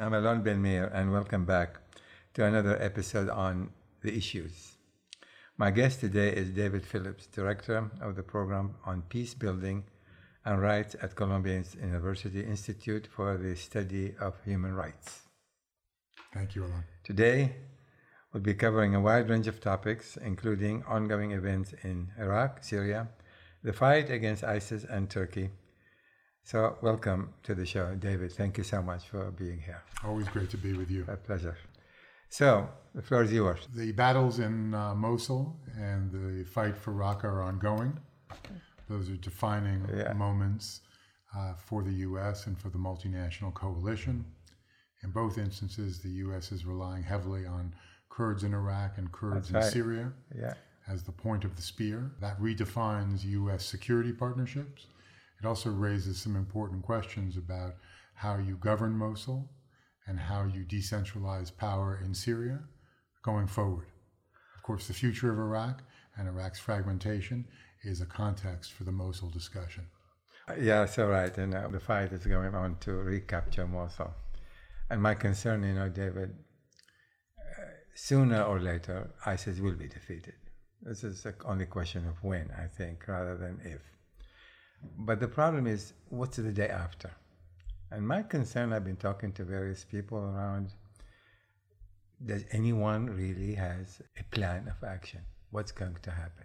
I'm Alon Ben Meir, and welcome back to another episode on the issues. My guest today is David Phillips, Director of the Program on Peace Building and Rights at Columbia University Institute for the Study of Human Rights. Thank you, Alon. Today, we'll be covering a wide range of topics, including ongoing events in Iraq, Syria, the fight against ISIS, and Turkey. So, welcome to the show, David. Thank you so much for being here. Always great to be with you. A pleasure. So, the floor is yours. The battles in uh, Mosul and the fight for Raqqa are ongoing. Those are defining Yeah. moments uh, for the U.S. and for the multinational coalition. In both instances, the U.S. is relying heavily on Kurds in Iraq and Kurds right. in Syria Yeah. as the point of the spear. That redefines U.S. security partnerships. It also raises some important questions about how you govern Mosul and how you decentralize power in Syria going forward. Of course, the future of Iraq and Iraq's fragmentation is a context for the Mosul discussion. Yeah, so right. And uh, the fight is going on to recapture Mosul. And my concern, you know, David, uh, sooner or later, ISIS will be defeated. This is the only question of when, I think, rather than if. But the problem is, what's the day after? And my concern, I've been talking to various people around, does anyone really has a plan of action? What's going to happen?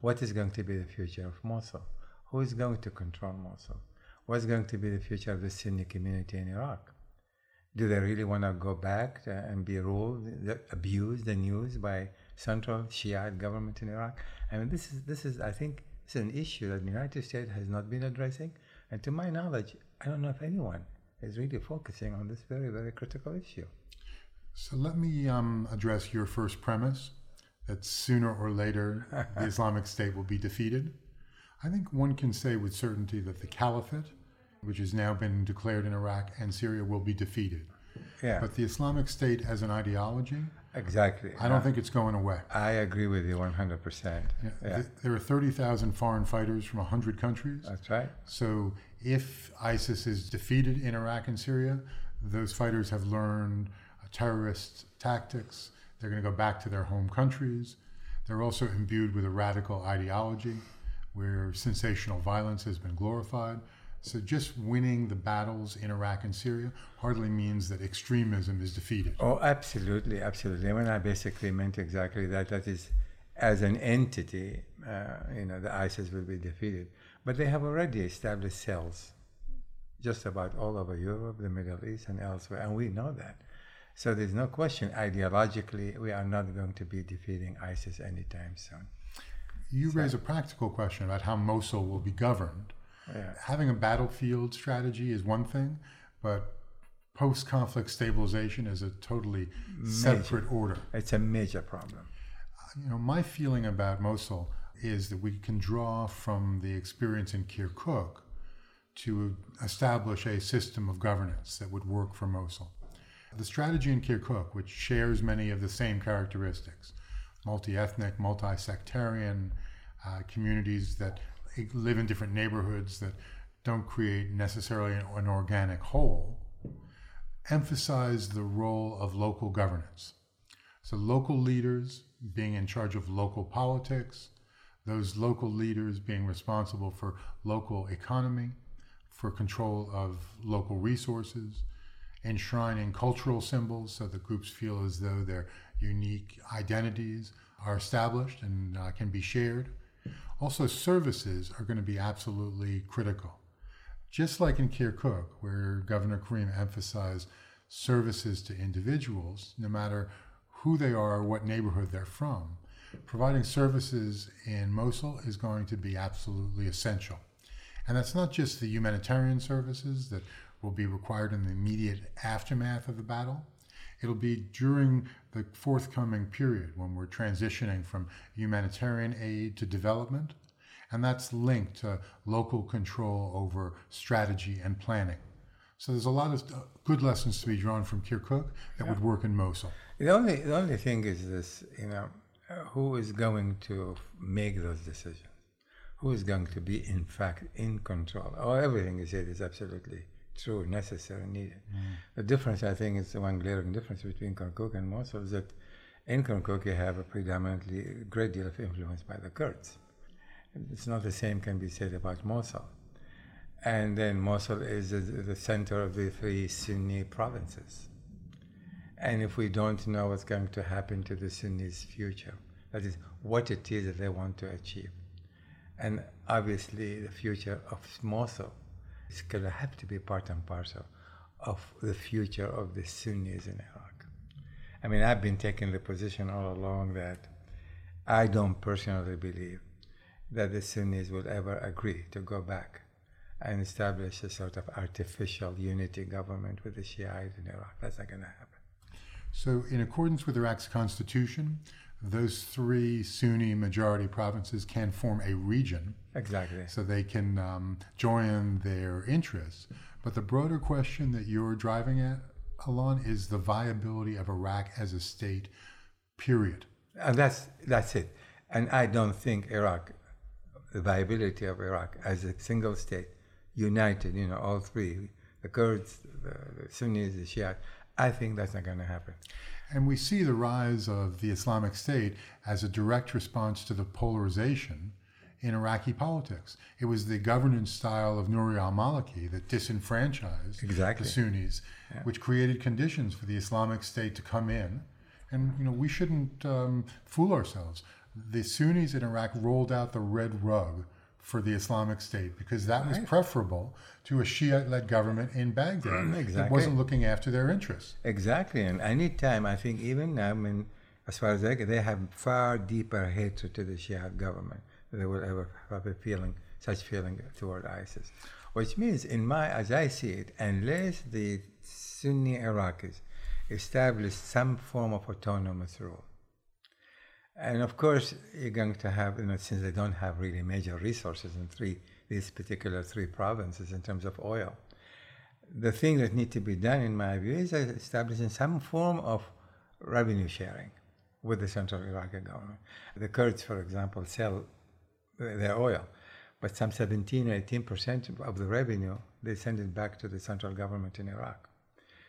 What is going to be the future of Mosul? Who is going to control Mosul? What's going to be the future of the Sunni community in Iraq? Do they really want to go back and be ruled, abused and used by central Shiite government in Iraq? I mean, this is this is I think this is an issue that the United States has not been addressing, and to my knowledge, I don't know if anyone is really focusing on this very very critical issue. So let me um, address your first premise that sooner or later the Islamic State will be defeated. I think one can say with certainty that the caliphate, which has now been declared in Iraq and Syria, will be defeated. Yeah, But the Islamic State as an ideology, exactly. I don't think it's going away. I agree with you 100. percent Yeah, Yeah, th- There are 30,000 foreign fighters from 100 countries. that's right. So if ISIS is defeated in Iraq and Syria, those fighters have learned uh, terrorist tactics. They're going to go back to their home countries. They're also imbued with a radical ideology where sensational violence has been glorified. So just winning the battles in Iraq and Syria hardly means that extremism is defeated. Oh, absolutely, absolutely. When I basically meant exactly that, that is, as an entity, uh, you know, the ISIS will be defeated. But they have already established cells just about all over Europe, the Middle East, and elsewhere, and we know that. So there's no question, ideologically, we are not going to be defeating ISIS anytime soon. You raise a practical question about how Mosul will be governed. Yeah. Having a battlefield strategy is one thing, but post conflict stabilization is a totally separate order. It's a major problem. You know, my feeling about Mosul is that we can draw from the experience in Kirkuk to establish a system of governance that would work for Mosul. The strategy in Kirkuk, which shares many of the same characteristics multi ethnic, multi sectarian uh, communities that live in different neighborhoods that don't create necessarily an, an organic whole, emphasize the role of local governance. So, local leaders being in charge of local politics, those local leaders being responsible for local economy, for control of local resources, enshrining cultural symbols so that groups feel as though their unique identities are established and uh, can be shared. Also, services are going to be absolutely critical. Just like in Kirkuk, where Governor Karim emphasized services to individuals, no matter who they are or what neighborhood they're from, providing services in Mosul is going to be absolutely essential. And that's not just the humanitarian services that will be required in the immediate aftermath of the battle. It'll be during the forthcoming period when we're transitioning from humanitarian aid to development. And that's linked to local control over strategy and planning. So there's a lot of uh, good lessons to be drawn from Kirkuk that would work in Mosul. The only, the only thing is this, you know, who is going to make those decisions? Who is going to be, in fact, in control? Oh, everything you said is absolutely true, necessary, needed. Mm. The difference, I think, is the one glaring difference between Kirkuk and Mosul is that in Kirkuk you have a predominantly a great deal of influence by the Kurds. It's not the same can be said about Mosul. And then Mosul is the, the center of the three Sunni provinces. And if we don't know what's going to happen to the Sunnis' future, that is, what it is that they want to achieve. And obviously, the future of Mosul is going to have to be part and parcel of the future of the Sunnis in Iraq. I mean, I've been taking the position all along that I don't personally believe that the Sunnis will ever agree to go back and establish a sort of artificial unity government with the Shiites in Iraq. That's not going to happen. So, in accordance with Iraq's constitution, those three Sunni majority provinces can form a region. Exactly. So they can um, join their interests. But the broader question that you're driving at, Alon, is the viability of Iraq as a state, period. And that's, that's it. And I don't think Iraq, the viability of Iraq as a single state, united, you know, all three, the Kurds, the, Sunnis, the Shiites, I think that's not going to happen. And we see the rise of the Islamic State as a direct response to the polarization in Iraqi politics. It was the governance style of Nouri al Maliki that disenfranchised exactly. the Sunnis, yeah. which created conditions for the Islamic State to come in. And you know we shouldn't um, fool ourselves. The Sunnis in Iraq rolled out the red rug for the Islamic State because that right. was preferable to a Shiite-led government in Baghdad mm-hmm. exactly. that wasn't looking after their interests. Exactly, and any time I think even now, I mean, as far as they they have far deeper hatred to the Shiite government than they will ever have a feeling, such feeling toward ISIS. Which means, in my as I see it, unless the Sunni Iraqis establish some form of autonomous rule, and of course, you're going to have, you know, since they don't have really major resources in three, these particular three provinces in terms of oil, the thing that needs to be done, in my view, is establishing some form of revenue sharing with the central Iraqi government. The Kurds, for example, sell their oil, but some 17 or 18 percent of the revenue they send it back to the central government in Iraq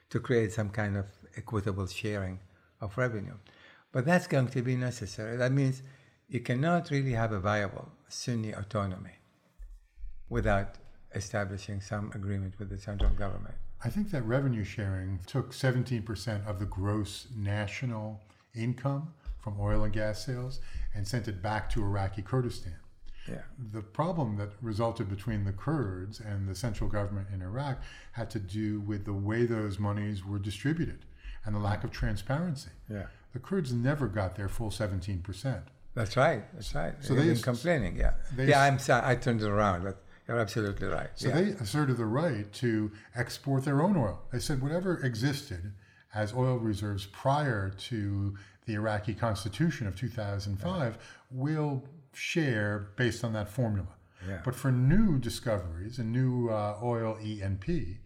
to create some kind of equitable sharing of revenue. But that's going to be necessary. That means you cannot really have a viable Sunni autonomy without establishing some agreement with the central government. I think that revenue sharing took 17% of the gross national income from oil and gas sales and sent it back to Iraqi Kurdistan. Yeah. The problem that resulted between the Kurds and the central government in Iraq had to do with the way those monies were distributed and the lack of transparency. Yeah. The Kurds never got their full 17%. That's right. That's right. So they've been complaining. Yeah. yeah. I'm sorry. I turned it around, but you're absolutely right. So yeah. they asserted the right to export their own oil. They said whatever existed as oil reserves prior to the Iraqi constitution of 2005 yeah. will share based on that formula. Yeah. But for new discoveries and new uh, oil E&P,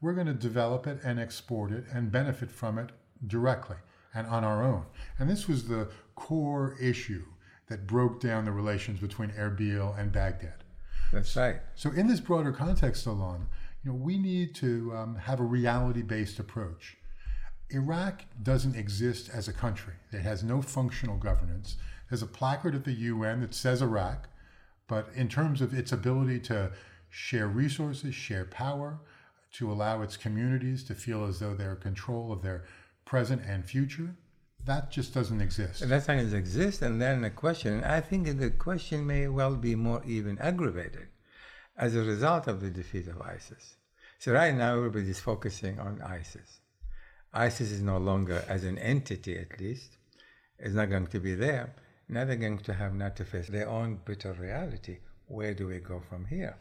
we're going to develop it and export it and benefit from it directly and on our own. And this was the core issue that broke down the relations between Erbil and Baghdad. That's right. So, in this broader context, Alon, you know, we need to um, have a reality-based approach. Iraq doesn't exist as a country. It has no functional governance. There's a placard at the UN that says Iraq, but in terms of its ability to share resources, share power, to allow its communities to feel as though they're in control of their present and future, that just doesn't exist. That doesn't exist, and then the question, I think the question may well be more even aggravated as a result of the defeat of ISIS. So right now everybody is focusing on ISIS. ISIS is no longer, as an entity at least, is not going to be there. Now they're going to have not to face their own bitter reality. Where do we go from here?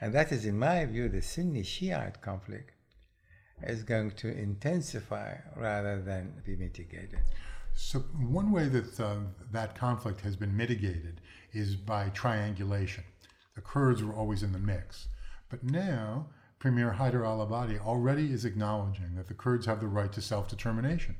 And that is, in my view, the Sunni Shiite conflict is going to intensify rather than be mitigated. So, one way that uh, that conflict has been mitigated is by triangulation. The Kurds were always in the mix. But now, Premier Haider al Abadi already is acknowledging that the Kurds have the right to self determination.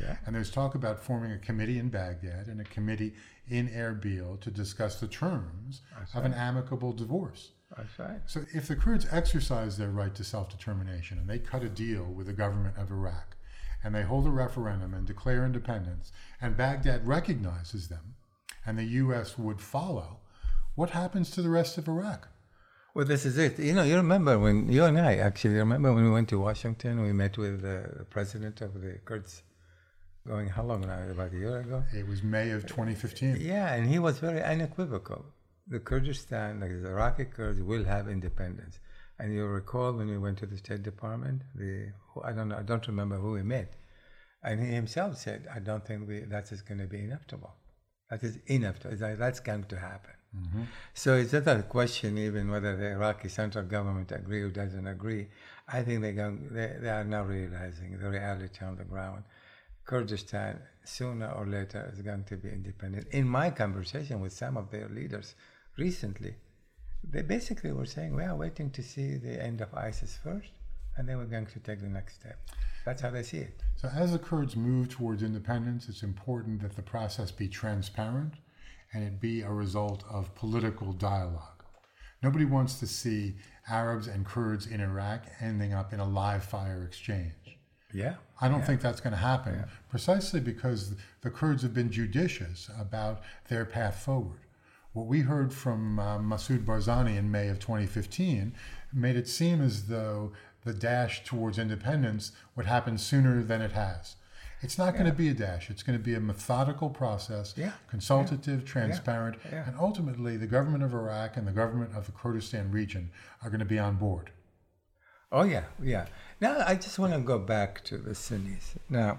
Yeah. And there's talk about forming a committee in Baghdad and a committee in Erbil to discuss the terms of an amicable divorce. That's right. So if the Kurds exercise their right to self determination and they cut a deal with the government of Iraq and they hold a referendum and declare independence and Baghdad recognizes them and the U.S. would follow, what happens to the rest of Iraq? Well, this is it. You know, you remember when you and I actually remember when we went to Washington, we met with the president of the Kurds going how long now? About a year ago? It was May of 2015. Yeah, and he was very unequivocal. The Kurdistan, like the Iraqi Kurds, will have independence. And you'll recall when we went to the State Department, the I don't know, I don't remember who we met, and he himself said, "I don't think we, that is going to be inevitable. That is inevitable. Like, that's going to happen." Mm-hmm. So it's not a question even whether the Iraqi central government agree or doesn't agree. I think they, going, they, they are now realizing the reality on the ground. Kurdistan, sooner or later, is going to be independent. In my conversation with some of their leaders recently, they basically were saying, we are waiting to see the end of ISIS first, and then we're going to take the next step. That's how they see it. So, as the Kurds move towards independence, it's important that the process be transparent and it be a result of political dialogue. Nobody wants to see Arabs and Kurds in Iraq ending up in a live fire exchange. Yeah. I don't yeah. think that's going to happen yeah. precisely because the Kurds have been judicious about their path forward. What we heard from uh, Masoud Barzani in May of 2015 made it seem as though the dash towards independence would happen sooner than it has. It's not going to be a dash. It's going to be a methodical process, yeah. consultative, yeah. transparent, yeah. and ultimately the government of Iraq and the government of the Kurdistan region are going to be on board. Oh yeah, yeah. Now I just want to go back to the Sunnis. Now,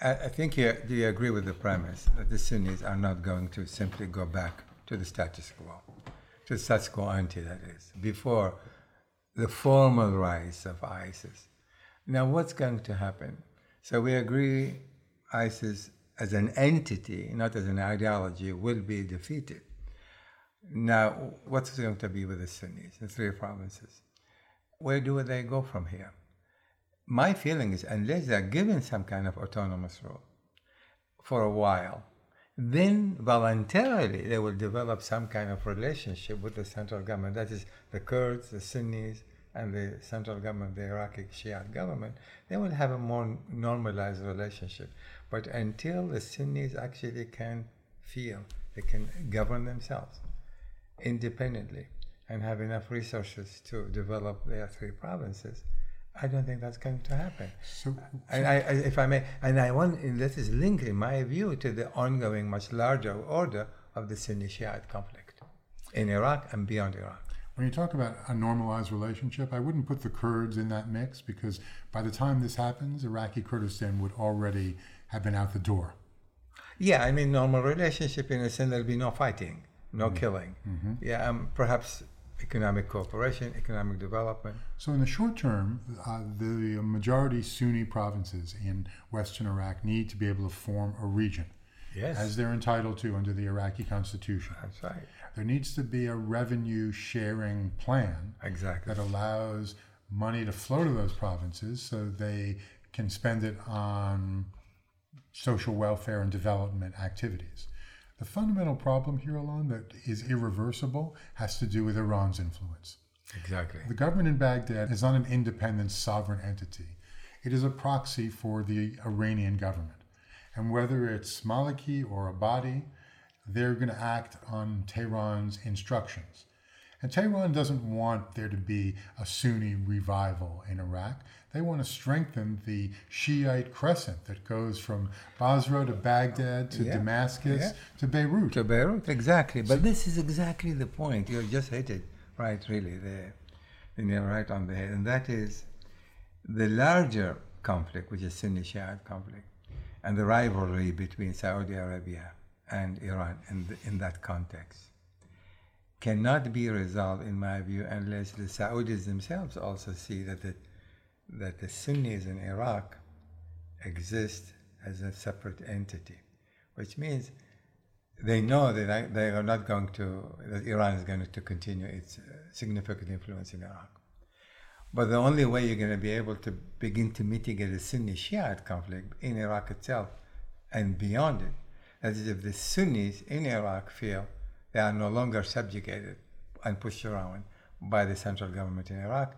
I, I think you do you agree with the premise that the Sunnis are not going to simply go back to the status quo, to the status quo ante that is before the formal rise of ISIS. Now, what's going to happen? So we agree ISIS as an entity, not as an ideology, will be defeated. Now, what's going to be with the Sunnis, the three provinces? Where do they go from here? My feeling is, unless they're given some kind of autonomous role for a while, then voluntarily they will develop some kind of relationship with the central government. That is, the Kurds, the Sunnis, and the central government, the Iraqi Shiite government, they will have a more normalized relationship. But until the Sunnis actually can feel they can govern themselves independently and have enough resources to develop their three provinces, I don't think that's going to happen. So, and I, I, if I may, and I want, and this is linked, in my view, to the ongoing, much larger order of the Sunni Shiite conflict in Iraq and beyond Iraq. When you talk about a normalized relationship, I wouldn't put the Kurds in that mix because by the time this happens, Iraqi Kurdistan would already have been out the door. Yeah, I mean, normal relationship in a sense there'll be no fighting, no mm-hmm. killing. Mm-hmm. Yeah, um, perhaps economic cooperation, economic development. So, in the short term, uh, the majority Sunni provinces in western Iraq need to be able to form a region. Yes. As they're entitled to under the Iraqi constitution. That's right. There needs to be a revenue sharing plan exactly. that allows money to flow to those provinces so they can spend it on social welfare and development activities. The fundamental problem here, Alon, that is irreversible has to do with Iran's influence. Exactly. The government in Baghdad is not an independent sovereign entity. It is a proxy for the Iranian government. And whether it's Maliki or Abadi, they're going to act on Tehran's instructions. And Tehran doesn't want there to be a Sunni revival in Iraq. They want to strengthen the Shiite crescent that goes from Basra to Baghdad to yeah, Damascus yeah. to Beirut. To Beirut, exactly. But this is exactly the point. You just hit it right, really, there. And you're right on the head. And that is the larger conflict, which is Sunni Shiite conflict, and the rivalry between Saudi Arabia and Iran in, the, in that context cannot be resolved, in my view, unless the Saudis themselves also see that the, that the Sunnis in Iraq exist as a separate entity, which means they know that they are not going to, that Iran is going to continue its uh, significant influence in Iraq. But the only way you're going to be able to begin to mitigate the Sunni Shiite conflict in Iraq itself and beyond it, that is, if the Sunnis in Iraq feel they are no longer subjugated and pushed around by the central government in Iraq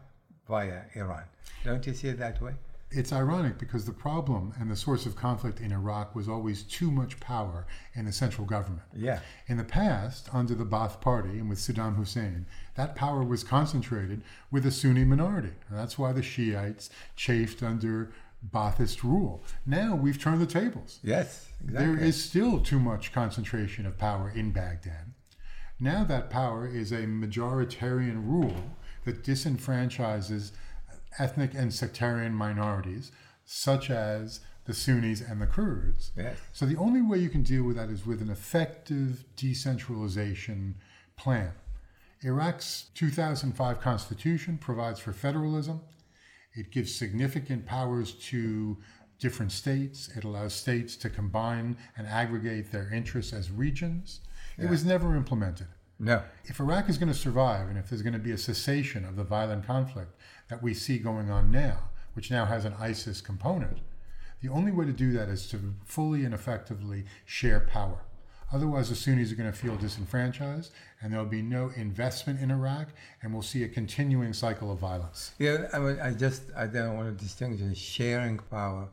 via Iran. Don't you see it that way? It's ironic because the problem and the source of conflict in Iraq was always too much power in the central government. Yeah. In the past, under the Ba'ath Party and with Saddam Hussein, that power was concentrated with a Sunni minority. And that's why the Shiites chafed under Ba'athist rule. Now we've turned the tables. Yes, exactly. There is still too much concentration of power in Baghdad. Now that power is a majoritarian rule that disenfranchises ethnic and sectarian minorities, such as the Sunnis and the Kurds. Yes. So the only way you can deal with that is with an effective decentralization plan. Iraq's 2005 constitution provides for federalism. It gives significant powers to different states. It allows states to combine and aggregate their interests as regions. It was never implemented. No. If Iraq is going to survive and if there's going to be a cessation of the violent conflict that we see going on now, which now has an ISIS component, the only way to do that is to fully and effectively share power. Otherwise, the Sunnis are going to feel disenfranchised, and there'll be no investment in Iraq, and we'll see a continuing cycle of violence. Yeah, I mean, I just I don't want to distinguish sharing power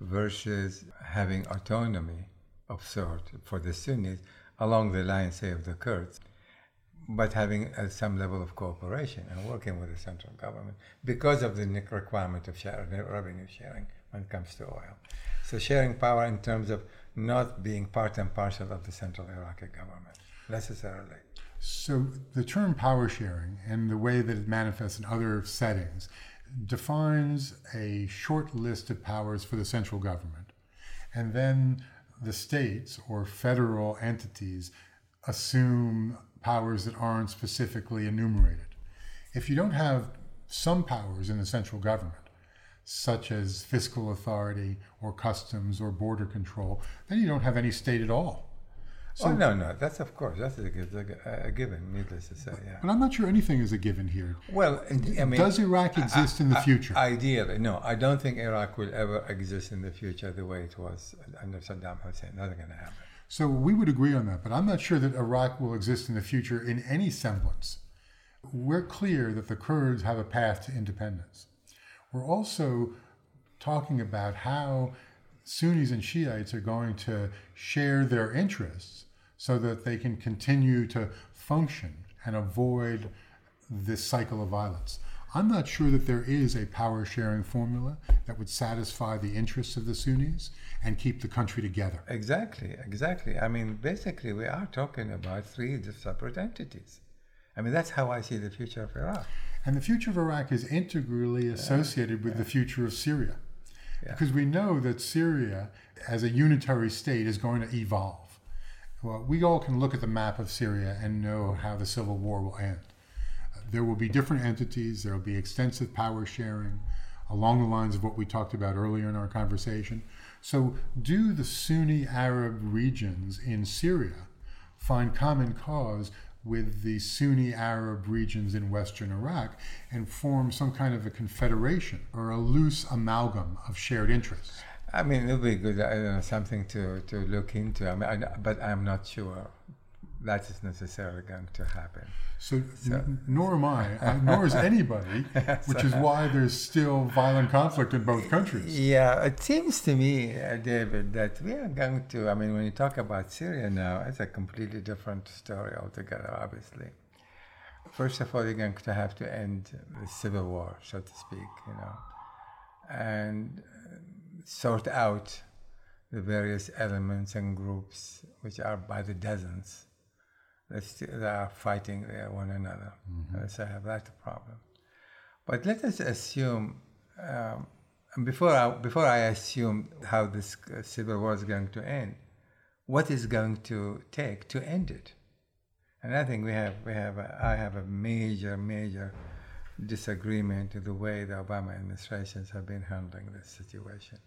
versus having autonomy of sort for the Sunnis along the line, say, of the Kurds, but having uh, some level of cooperation and working with the central government because of the requirement of sharing, revenue sharing when it comes to oil. So sharing power in terms of not being part and parcel of the central Iraqi government necessarily. So the term power sharing and the way that it manifests in other settings defines a short list of powers for the central government. And then the states or federal entities assume powers that aren't specifically enumerated. If you don't have some powers in the central government, such as fiscal authority or customs or border control, then you don't have any state at all. Oh, so, oh, no, no, that's of course, that's a, a, a, given, needless to say, yeah. But I'm not sure anything is a given here. Well, I mean. Does Iraq exist I, in the future? ideally, no. I don't think Iraq will ever exist in the future the way it was under Saddam Hussein. Nothing going to happen. So we would agree on that, but I'm not sure that Iraq will exist in the future in any semblance. We're clear that the Kurds have a path to independence. We're also talking about how Sunnis and Shiites are going to share their interests so that they can continue to function and avoid this cycle of violence. I'm not sure that there is a power sharing formula that would satisfy the interests of the Sunnis and keep the country together. Exactly, exactly. I mean, basically, we are talking about three separate entities. I mean, that's how I see the future of Iraq. And the future of Iraq is integrally associated yeah, with yeah. the future of Syria. Yeah. Because we know that Syria, as a unitary state, is going to evolve. Well, we all can look at the map of Syria and know how the civil war will end. Uh, there will be different entities, there will be extensive power sharing along the lines of what we talked about earlier in our conversation. So, do the Sunni Arab regions in Syria find common cause with the Sunni Arab regions in western Iraq and form some kind of a confederation or a loose amalgam of shared interests? I mean, it would be good, I don't know, something to, to look into. I mean, I, but I'm not sure that is necessarily going to happen. So, so n- nor am I, uh, nor is anybody, which is why there's still violent conflict in both countries. Yeah, it seems to me, uh, David, that we are going to, I mean, when you talk about Syria now, it's a completely different story altogether, obviously. First of all, you're going to have to end the civil war, so to speak, you know, and sort out the various elements and groups, which are by the dozens that are fighting one another. Mm-hmm. So I have that problem. But let us assume, um, before I, before I assume how this uh, civil war is going to end, what is going to take to end it? And I think we have, we have, a, I have a major, major disagreement with the way the Obama administrations have been handling this situation.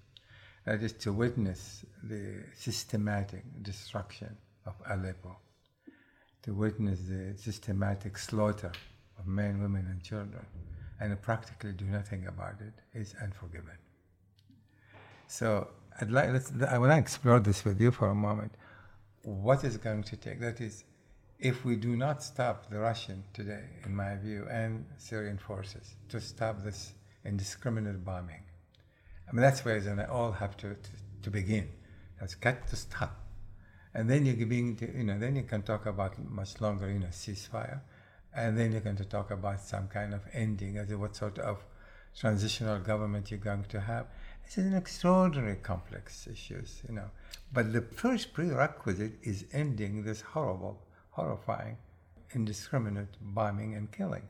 That is to witness the systematic destruction of Aleppo to witness the systematic slaughter of men, women, and children and to practically do nothing about it is unforgiven. So I'd like, let's, I want to explore this with you for a moment. What is going to take? That is, if we do not stop the Russian today, in my view, and Syrian forces to stop this indiscriminate bombing, I mean, that's where they all have to, to, to begin. That's got to stop. And then you begin to, you know, then you can talk about much longer, you know, ceasefire. And then you're going to talk about some kind of ending, as what sort of transitional government you're going to have. It's an extraordinary complex issues, you know. But the first prerequisite is ending this horrible horrifying, indiscriminate bombing and killing.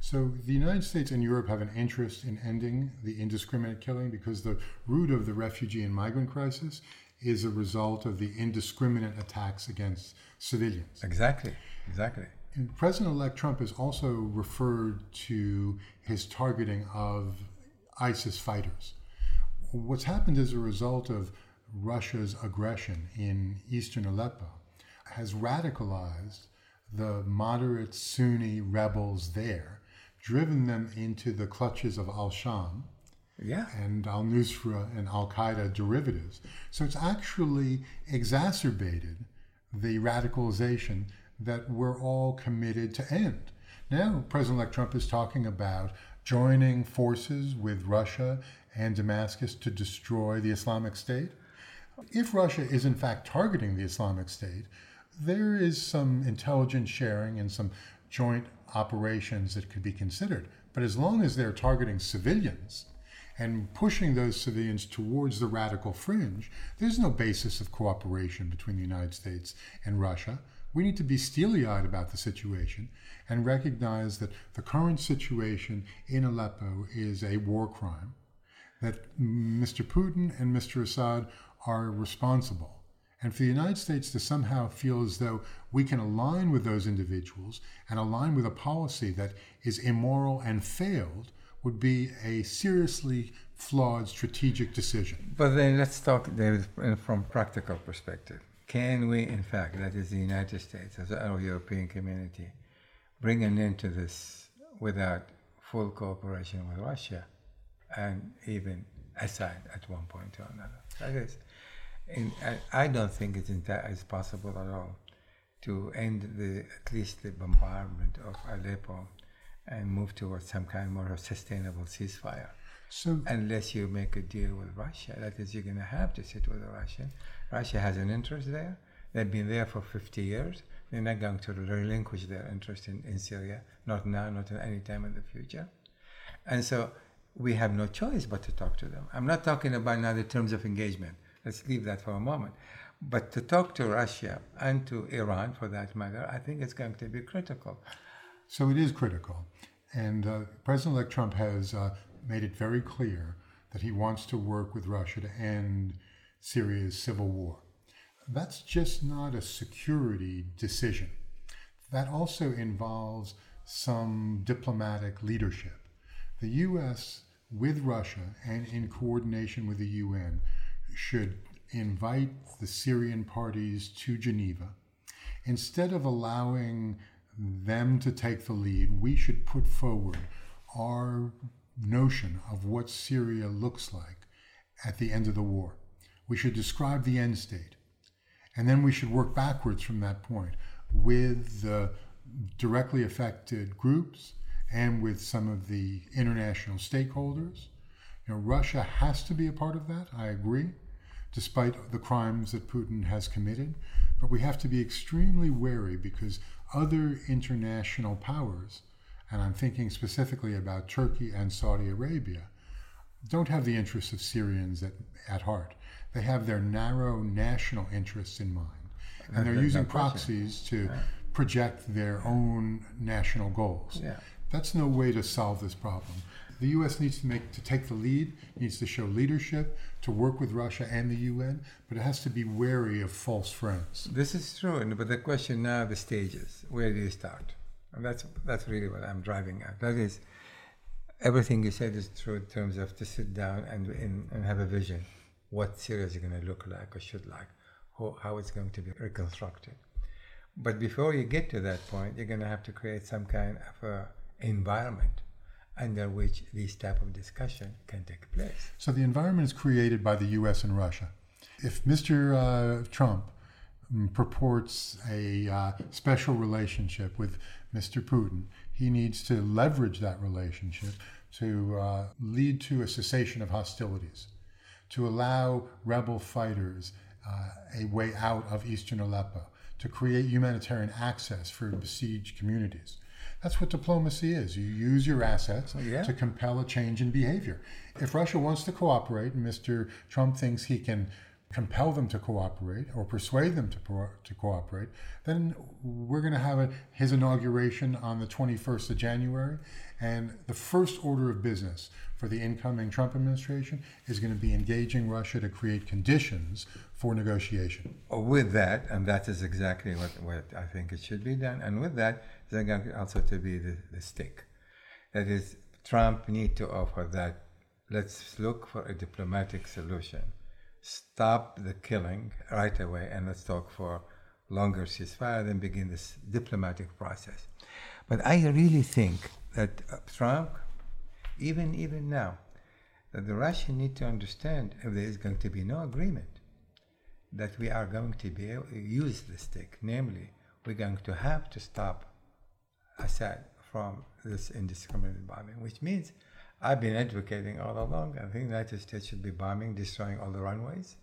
So the United States and Europe have an interest in ending the indiscriminate killing because the root of the refugee and migrant crisis is a result of the indiscriminate attacks against civilians. Exactly, exactly. And President-elect Trump has also referred to his targeting of ISIS fighters. What's happened as a result of Russia's aggression in eastern Aleppo has radicalized the moderate Sunni rebels there, driven them into the clutches of al Sham yeah. and al Nusra and Al Qaeda derivatives. So it's actually exacerbated the radicalization that we're all committed to end. Now, President elect Trump is talking about joining forces with Russia and Damascus to destroy the Islamic State. If Russia is in fact targeting the Islamic State, there is some intelligence sharing and some joint operations that could be considered. But as long as they're targeting civilians and pushing those civilians towards the radical fringe, there's no basis of cooperation between the United States and Russia. We need to be steely eyed about the situation and recognize that the current situation in Aleppo is a war crime, that Mr. Putin and Mr. Assad are responsible and for the United States to somehow feel as though we can align with those individuals and align with a policy that is immoral and failed would be a seriously flawed strategic decision. But then let's talk, David, from practical perspective. Can we, in fact, that is the United States as a European community, bring an end to this without full cooperation with Russia and even Assad at one point or another? That is, and I, I don't think it's, it's possible at all to end the at least the bombardment of Aleppo and move towards some kind of more sustainable ceasefire. So unless you make a deal with Russia, that is, you're going to have to sit with the Russian. Russia has an interest there. They've been there for 50 years. They're not going to relinquish their interest in, in Syria, not now, not at any time in the future. And so we have no choice but to talk to them. I'm not talking about now the terms of engagement. Let's leave that for a moment. But to talk to Russia and to Iran, for that matter, I think it's going to be critical. So it is critical. And uh, President elect Trump has uh, made it very clear that he wants to work with Russia to end Syria's civil war. That's just not a security decision. That also involves some diplomatic leadership. The U.S., with Russia and in coordination with the UN, should invite the Syrian parties to Geneva. Instead of allowing them to take the lead, we should put forward our notion of what Syria looks like at the end of the war. We should describe the end state. And then we should work backwards from that point with the directly affected groups and with some of the international stakeholders. You know, Russia has to be a part of that, I agree despite the crimes that Putin has committed. But we have to be extremely wary because other international powers, and I'm thinking specifically about Turkey and Saudi Arabia, don't have the interests of Syrians at, at heart. They have their narrow national interests in mind. And they're using proxies to project their own national goals. Yeah. That's no way to solve this problem. The U.S. needs to make to take the lead, needs to show leadership, to work with Russia and the UN, but it has to be wary of false friends. This is true, but the question now, the stages, where do you start? And that's that's really what I'm driving at. That is, everything you said is true in terms of to sit down and and, and have a vision, what Syria is going to look like or should like, how, how it's going to be reconstructed. But before you get to that point, you're going to have to create some kind of a environment under which this type of discussion can take place. So the environment is created by the U.S. and Russia. If Mr. Uh, Trump mm, purports a uh, special relationship with Mr. Putin, he needs to leverage that relationship to uh, lead to a cessation of hostilities, to allow rebel fighters uh, a way out of eastern Aleppo, to create humanitarian access for besieged communities. That's what diplomacy is. You use your assets yeah. to compel a change in behavior. If Russia wants to cooperate, and Mr. Trump thinks he can compel them to cooperate or persuade them to, to cooperate, then we're going to have a, his inauguration on the 21st of January. And the first order of business for the incoming Trump administration is going to be engaging Russia to create conditions for negotiation. With that, and that is exactly what, what I think it should be done, and with that, there's going also to be the, the stick. That is, Trump need to offer that let's look for a diplomatic solution. Stop the killing right away and let's talk for longer ceasefire, then begin this diplomatic process. But I really think that uh, Trump, even even now, that the Russians need to understand if there is going to be no agreement, that we are going to be able to use the stick. Namely, we're going to have to stop Assad from this indiscriminate bombing, which means I've been advocating all along. I think the United States should be bombing, destroying all the runways,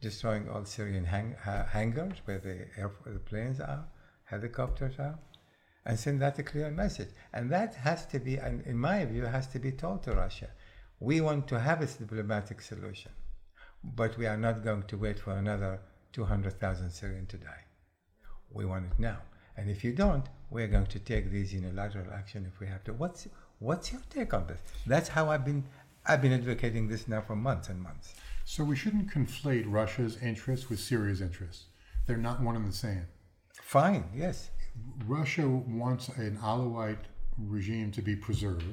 destroying all Syrian hang, hangars where the, air, the planes are, helicopters are, and send that a clear message. And that has to be, and in my view, has to be told to Russia. We want to have a diplomatic solution, but we are not going to wait for another 200,000 Syrians to die. We want it now. And if you don't, we're going to take these unilateral action if we have to. What's what's your take on this? That's how I've been I've been advocating this now for months and months. So we shouldn't conflate Russia's interests with Syria's interests. They're not one and the same. Fine, yes. Russia wants an Alawite regime to be preserved.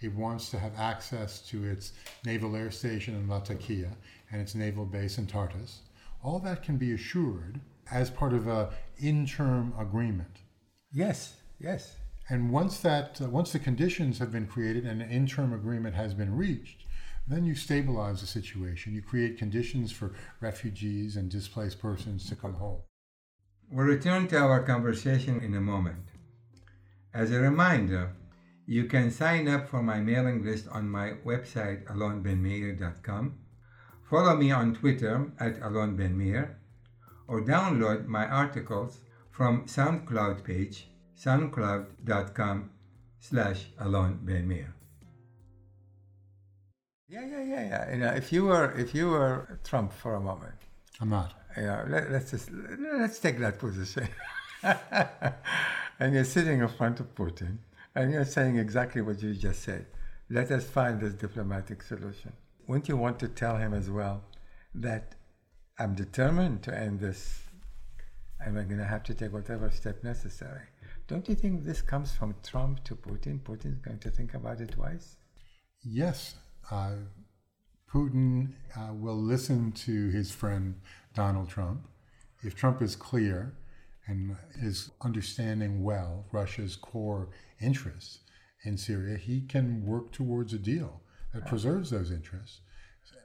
It wants to have access to its naval air station in Latakia and its naval base in Tartus. All that can be assured as part of a interim agreement. Yes, yes. And once that uh, once the conditions have been created and an interim agreement has been reached, then you stabilize the situation. You create conditions for refugees and displaced persons to come home. We'll return to our conversation in a moment. As a reminder, you can sign up for my mailing list on my website alonbenmeir.com. Follow me on Twitter at alonbenmeir or download my articles from SoundCloud page soundcloud.com slash alon ben meir. Yeah, yeah, yeah, yeah. You know, if you were if you were Trump for a moment, I'm not. You know, let, us just let's take that position. and you're sitting in front of Putin, and you're saying exactly what you just said. Let us find this diplomatic solution. Wouldn't you want to tell him as well that I'm determined to end this, and we're going to have to take whatever step necessary? Don't you think this comes from Trump to Putin? Putin's going to think about it twice? Yes. Uh, Putin uh, will listen to his friend Donald Trump. If Trump is clear and is understanding well Russia's core interests in Syria, he can work towards a deal that preserves those interests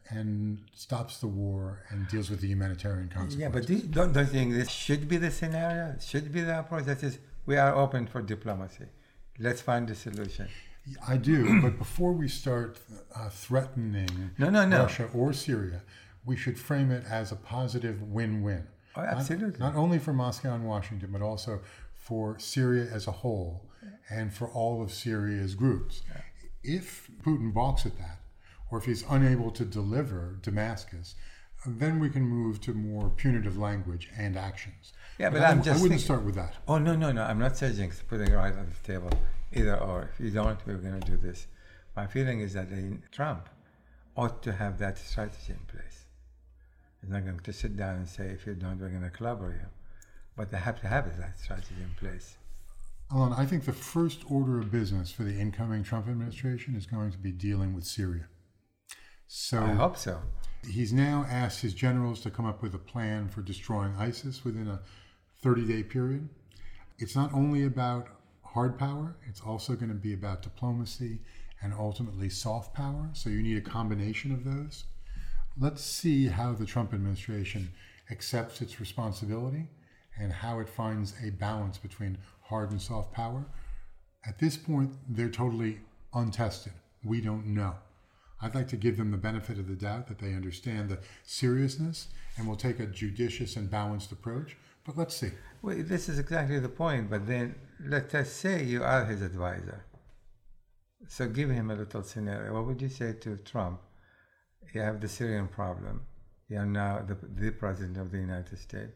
and stops the war and deals with the humanitarian consequences. Yeah, but do, don't, don't you think this should be the scenario? Should be the approach that is we are open for diplomacy. Let's find a solution. I do, but before we start uh, threatening no, no, no. Russia or Syria, we should frame it as a positive win-win. Oh, absolutely. Not, not only for Moscow and Washington, but also for Syria as a whole and for all of Syria's groups. If Putin balks at that, or if he's unable to deliver Damascus, then we can move to more punitive language and actions. Yeah, but, but I'm I, just. I wouldn't thinking, start with that. Oh no, no, no! I'm not saying putting it right on the table, either or. If you don't, we're going to do this. My feeling is that they, Trump ought to have that strategy in place. He's not going to sit down and say, "If you don't, we're going to clobber you," but they have to have that strategy in place. Alon, I think the first order of business for the incoming Trump administration is going to be dealing with Syria. So I hope so. He's now asked his generals to come up with a plan for destroying ISIS within a 30 day period. It's not only about hard power, it's also going to be about diplomacy and ultimately soft power. So you need a combination of those. Let's see how the Trump administration accepts its responsibility and how it finds a balance between hard and soft power. At this point, they're totally untested. We don't know. I'd like to give them the benefit of the doubt that they understand the seriousness and will take a judicious and balanced approach. But let's see. Well, this is exactly the point. But then let us say you are his advisor. So give him a little scenario. What would you say to Trump? You have the Syrian problem. You are now the, the president of the United States.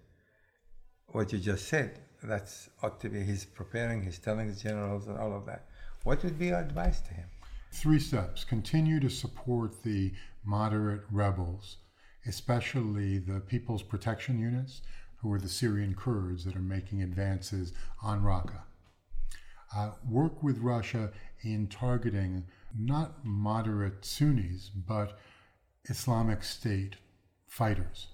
What you just said, that's ought to be, he's preparing, he's telling his generals and all of that. What would be your advice to him? Three steps. Continue to support the moderate rebels, especially the People's Protection Units, who are the Syrian Kurds that are making advances on Raqqa. Uh, work with Russia in targeting not moderate Sunnis, but Islamic State fighters.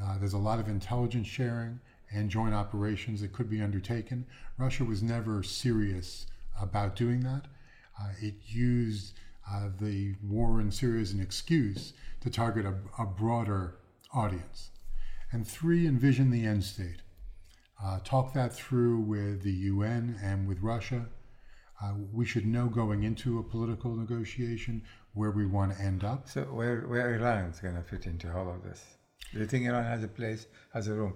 Uh, there's a lot of intelligence sharing and joint operations that could be undertaken. Russia was never serious about doing that. Uh, it used uh, the war in Syria as an excuse to target a, a broader audience. And three, envision the end state. Uh, talk that through with the UN and with Russia. Uh, we should know going into a political negotiation where we want to end up. So where where Iran is going to fit into all of this? Do you think Iran has a place, has a room?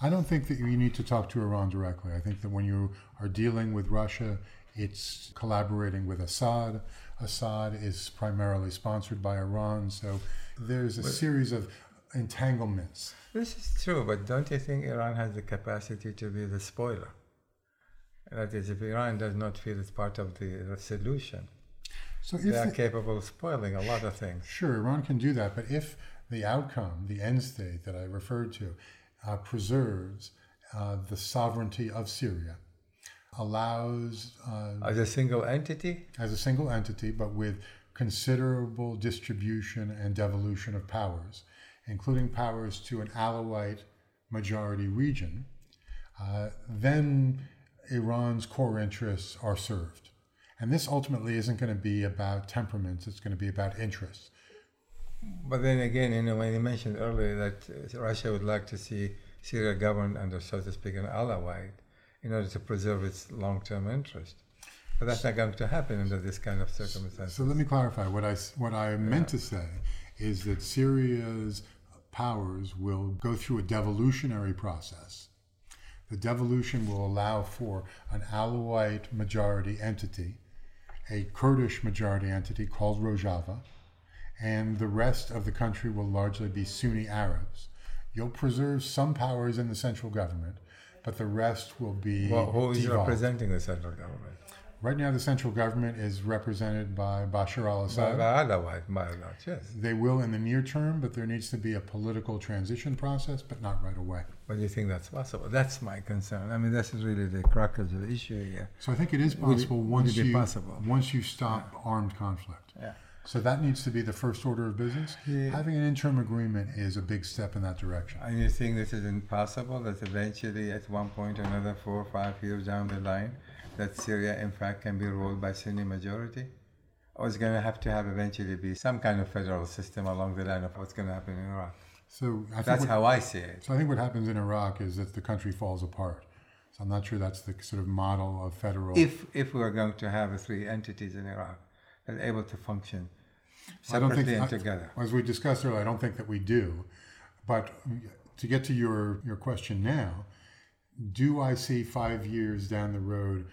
I don't think that you need to talk to Iran directly. I think that when you are dealing with Russia, it's collaborating with Assad. Assad is primarily sponsored by Iran, so there's a but, series of entanglements. This is true, but don't you think Iran has the capacity to be the spoiler? That is, if Iran does not feel it's part of the, solution, so they are the, capable of spoiling a lot of things. Sure, Iran can do that, but if the outcome, the end state that I referred to, uh, preserves uh, the sovereignty of Syria, allows uh, as a single entity, as a single entity, but with considerable distribution and devolution of powers, including powers to an Alawite majority region, uh, then Iran's core interests are served. And this ultimately isn't going to be about temperaments, it's going to be about interests. But then again, you know, when you mentioned earlier that Russia would like to see Syria governed under, so to speak, an Alawite in order to preserve its long-term interest. But that's not going to happen under this kind of circumstances. So let me clarify. What I, what I yeah. meant to say is that Syria's powers will go through a devolutionary process. The devolution will allow for an Alawite majority entity, a Kurdish majority entity called Rojava, and the rest of the country will largely be Sunni Arabs. You'll preserve some powers in the central government, but the rest will be. Well, who is devolved. representing the central government? Right now, the central government is represented by Bashar al Assad. By, otherwise, by large, yes. They will in the near term, but there needs to be a political transition process, but not right away. But do you think that's possible? That's my concern. I mean, this is really the crux of the issue here. So I think it is possible would once would you possible? once you stop yeah. armed conflict. Yeah. So that needs to be the first order of business. Yeah. Having an interim agreement is a big step in that direction. And you think this is impossible? That eventually, at one point or another, four or five years down the line, that Syria, in fact, can be ruled by Sunni majority? Or is going to have to have eventually be some kind of federal system along the line of what's going to happen in Iraq? So that's what, how I see it. So I think what happens in Iraq is that the country falls apart. So I'm not sure that's the sort of model of federal. If if we are going to have three entities in Iraq are able to function I don't think and together. As we discussed earlier, I don't think that we do. But to get to your your question now, do I see five years down the road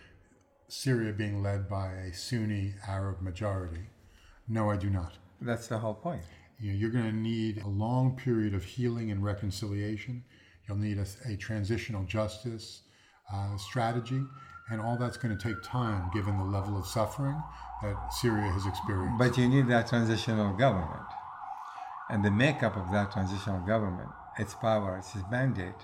Syria being led by a Sunni Arab majority? No, I do not. That's the whole point. You are going to need a long period of healing and reconciliation. You'll need a, a transitional justice uh, strategy, and all that's going to take time given the level of suffering that Syria has experienced. But you need that transitional government. And the makeup of that transitional government, its power, its mandate,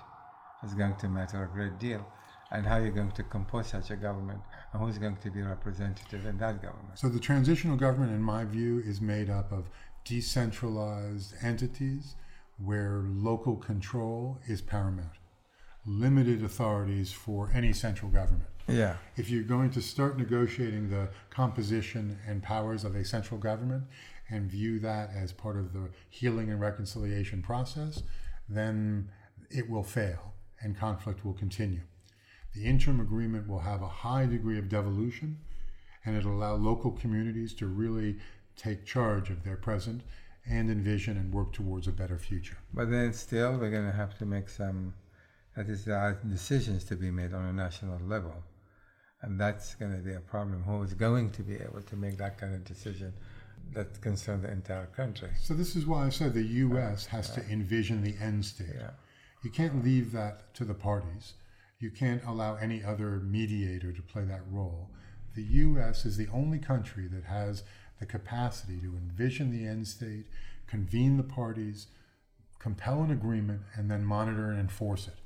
is going to matter a great deal. And how you're going to compose such a government, and who's going to be representative in that government. So the transitional government, in my view, is made up of decentralized entities where local control is paramount, limited authorities for any central government. Yeah. If you're going to start negotiating the composition and powers of a central government and view that as part of the healing and reconciliation process, then it will fail and conflict will continue. The interim agreement will have a high degree of devolution and it'll allow local communities to really take charge of their present and envision and work towards a better future. But then still, we're going to have to make some, that is, there are decisions to be made on a national level. And that's going to be a problem. Who is going to be able to make that kind of decision that concerns the entire country? So, this is why I said the U.S. has to envision the end state. Yeah. You can't leave that to the parties. You can't allow any other mediator to play that role. The U.S. is the only country that has the capacity to envision the end state, convene the parties, compel an agreement, and then monitor and enforce it.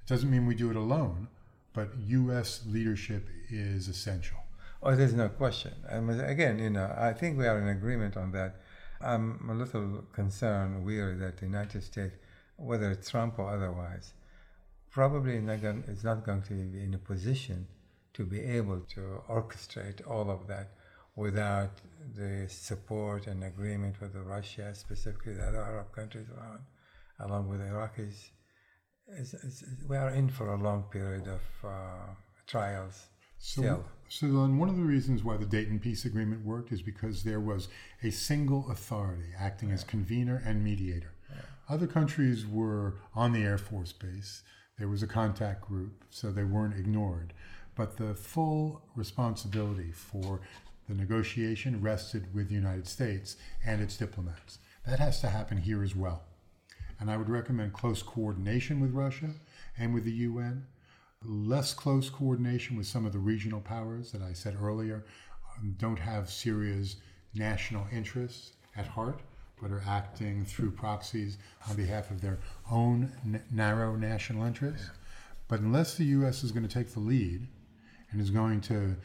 It doesn't mean we do it alone, but U.S. leadership is essential. Oh, there's no question. And again, you know, I think we are in agreement on that. I'm a little concerned, weary that the United States, whether it's Trump or otherwise, probably not going, is not going to be in a position to be able to orchestrate all of that without the support and agreement with Russia, specifically the other Arab countries around, along with the Iraqis. It's, it's, we are in for a long period of uh, trials So, still. so then one of the reasons why the Dayton Peace Agreement worked is because there was a single authority acting as convener and mediator. Other countries were on the Air Force Base. There was a contact group, so they weren't ignored. But the full responsibility for the negotiation rested with the United States and its diplomats. That has to happen here as well. And I would recommend close coordination with Russia and with the UN, less close coordination with some of the regional powers that I said earlier um, don't have Syria's national interests at heart, but are acting through proxies on behalf of their own n- narrow national interests. But unless the U.S. is going to take the lead and is going to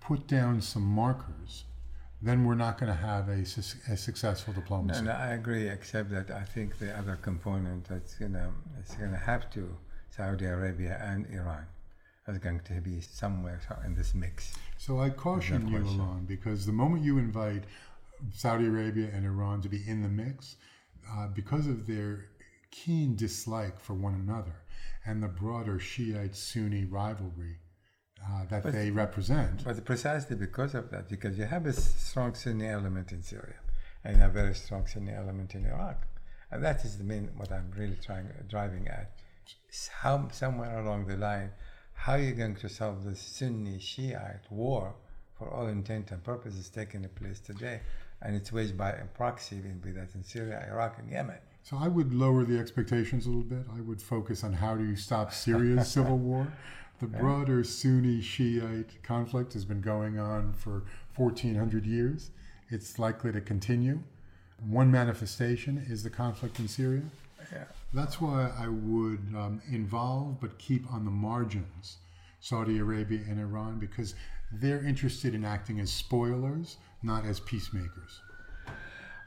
put down some markers, then we're not going to have a, a successful diplomacy. And I agree, except that I think the other component that's gonna it's gonna have to Saudi Arabia and Iran is going to be somewhere in this mix. So I caution you, question. Alon, because the moment you invite Saudi Arabia and Iran to be in the mix, uh, because of their keen dislike for one another and the broader Shiite Sunni rivalry uh, that But- they represent, But precisely because of that, because you have a strong Sunni element in Syria and a very strong Sunni element in Iraq, and that is the main what I'm really trying driving at. How somewhere along the line, how are you going to solve the Sunni Shiite war, for all intent and purposes, taking place today, and it's waged by a proxy, be that in Syria, Iraq, and Yemen. So I would lower the expectations a little bit. I would focus on how do you stop Syria's civil war. The broader Sunni Shiite conflict has been going on for 1400 years. It's likely to continue. One manifestation is the conflict in Syria. Yeah. That's why I would um, involve but keep on the margins Saudi Arabia and Iran because they're interested in acting as spoilers, not as peacemakers.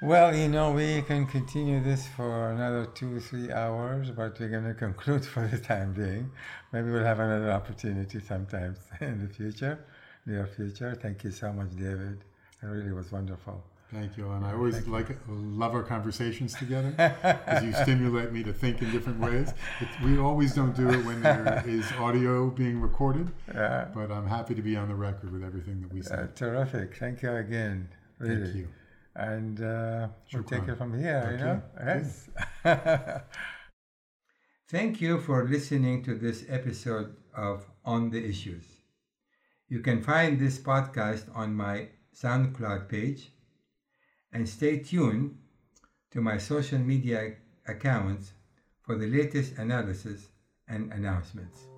Well, you know, we can continue this for another two, three hours, but we're going to conclude for the time being. Maybe we'll have another opportunity sometimes in the future, near future. Thank you so much, David. It really was wonderful. Thank you, and I always like love our conversations together because you stimulate me to think in different ways. It, we always don't do it when there is audio being recorded, Yeah, but I'm happy to be on the record with everything that we uh, terrific. Thank you again. Really. Thank you. And uh, we'll take it from here, you know? Okay, Yes. Thank you for listening to this episode of On the Issues. You can find this podcast on my SoundCloud page and stay tuned to my social media accounts for the latest analysis and announcements.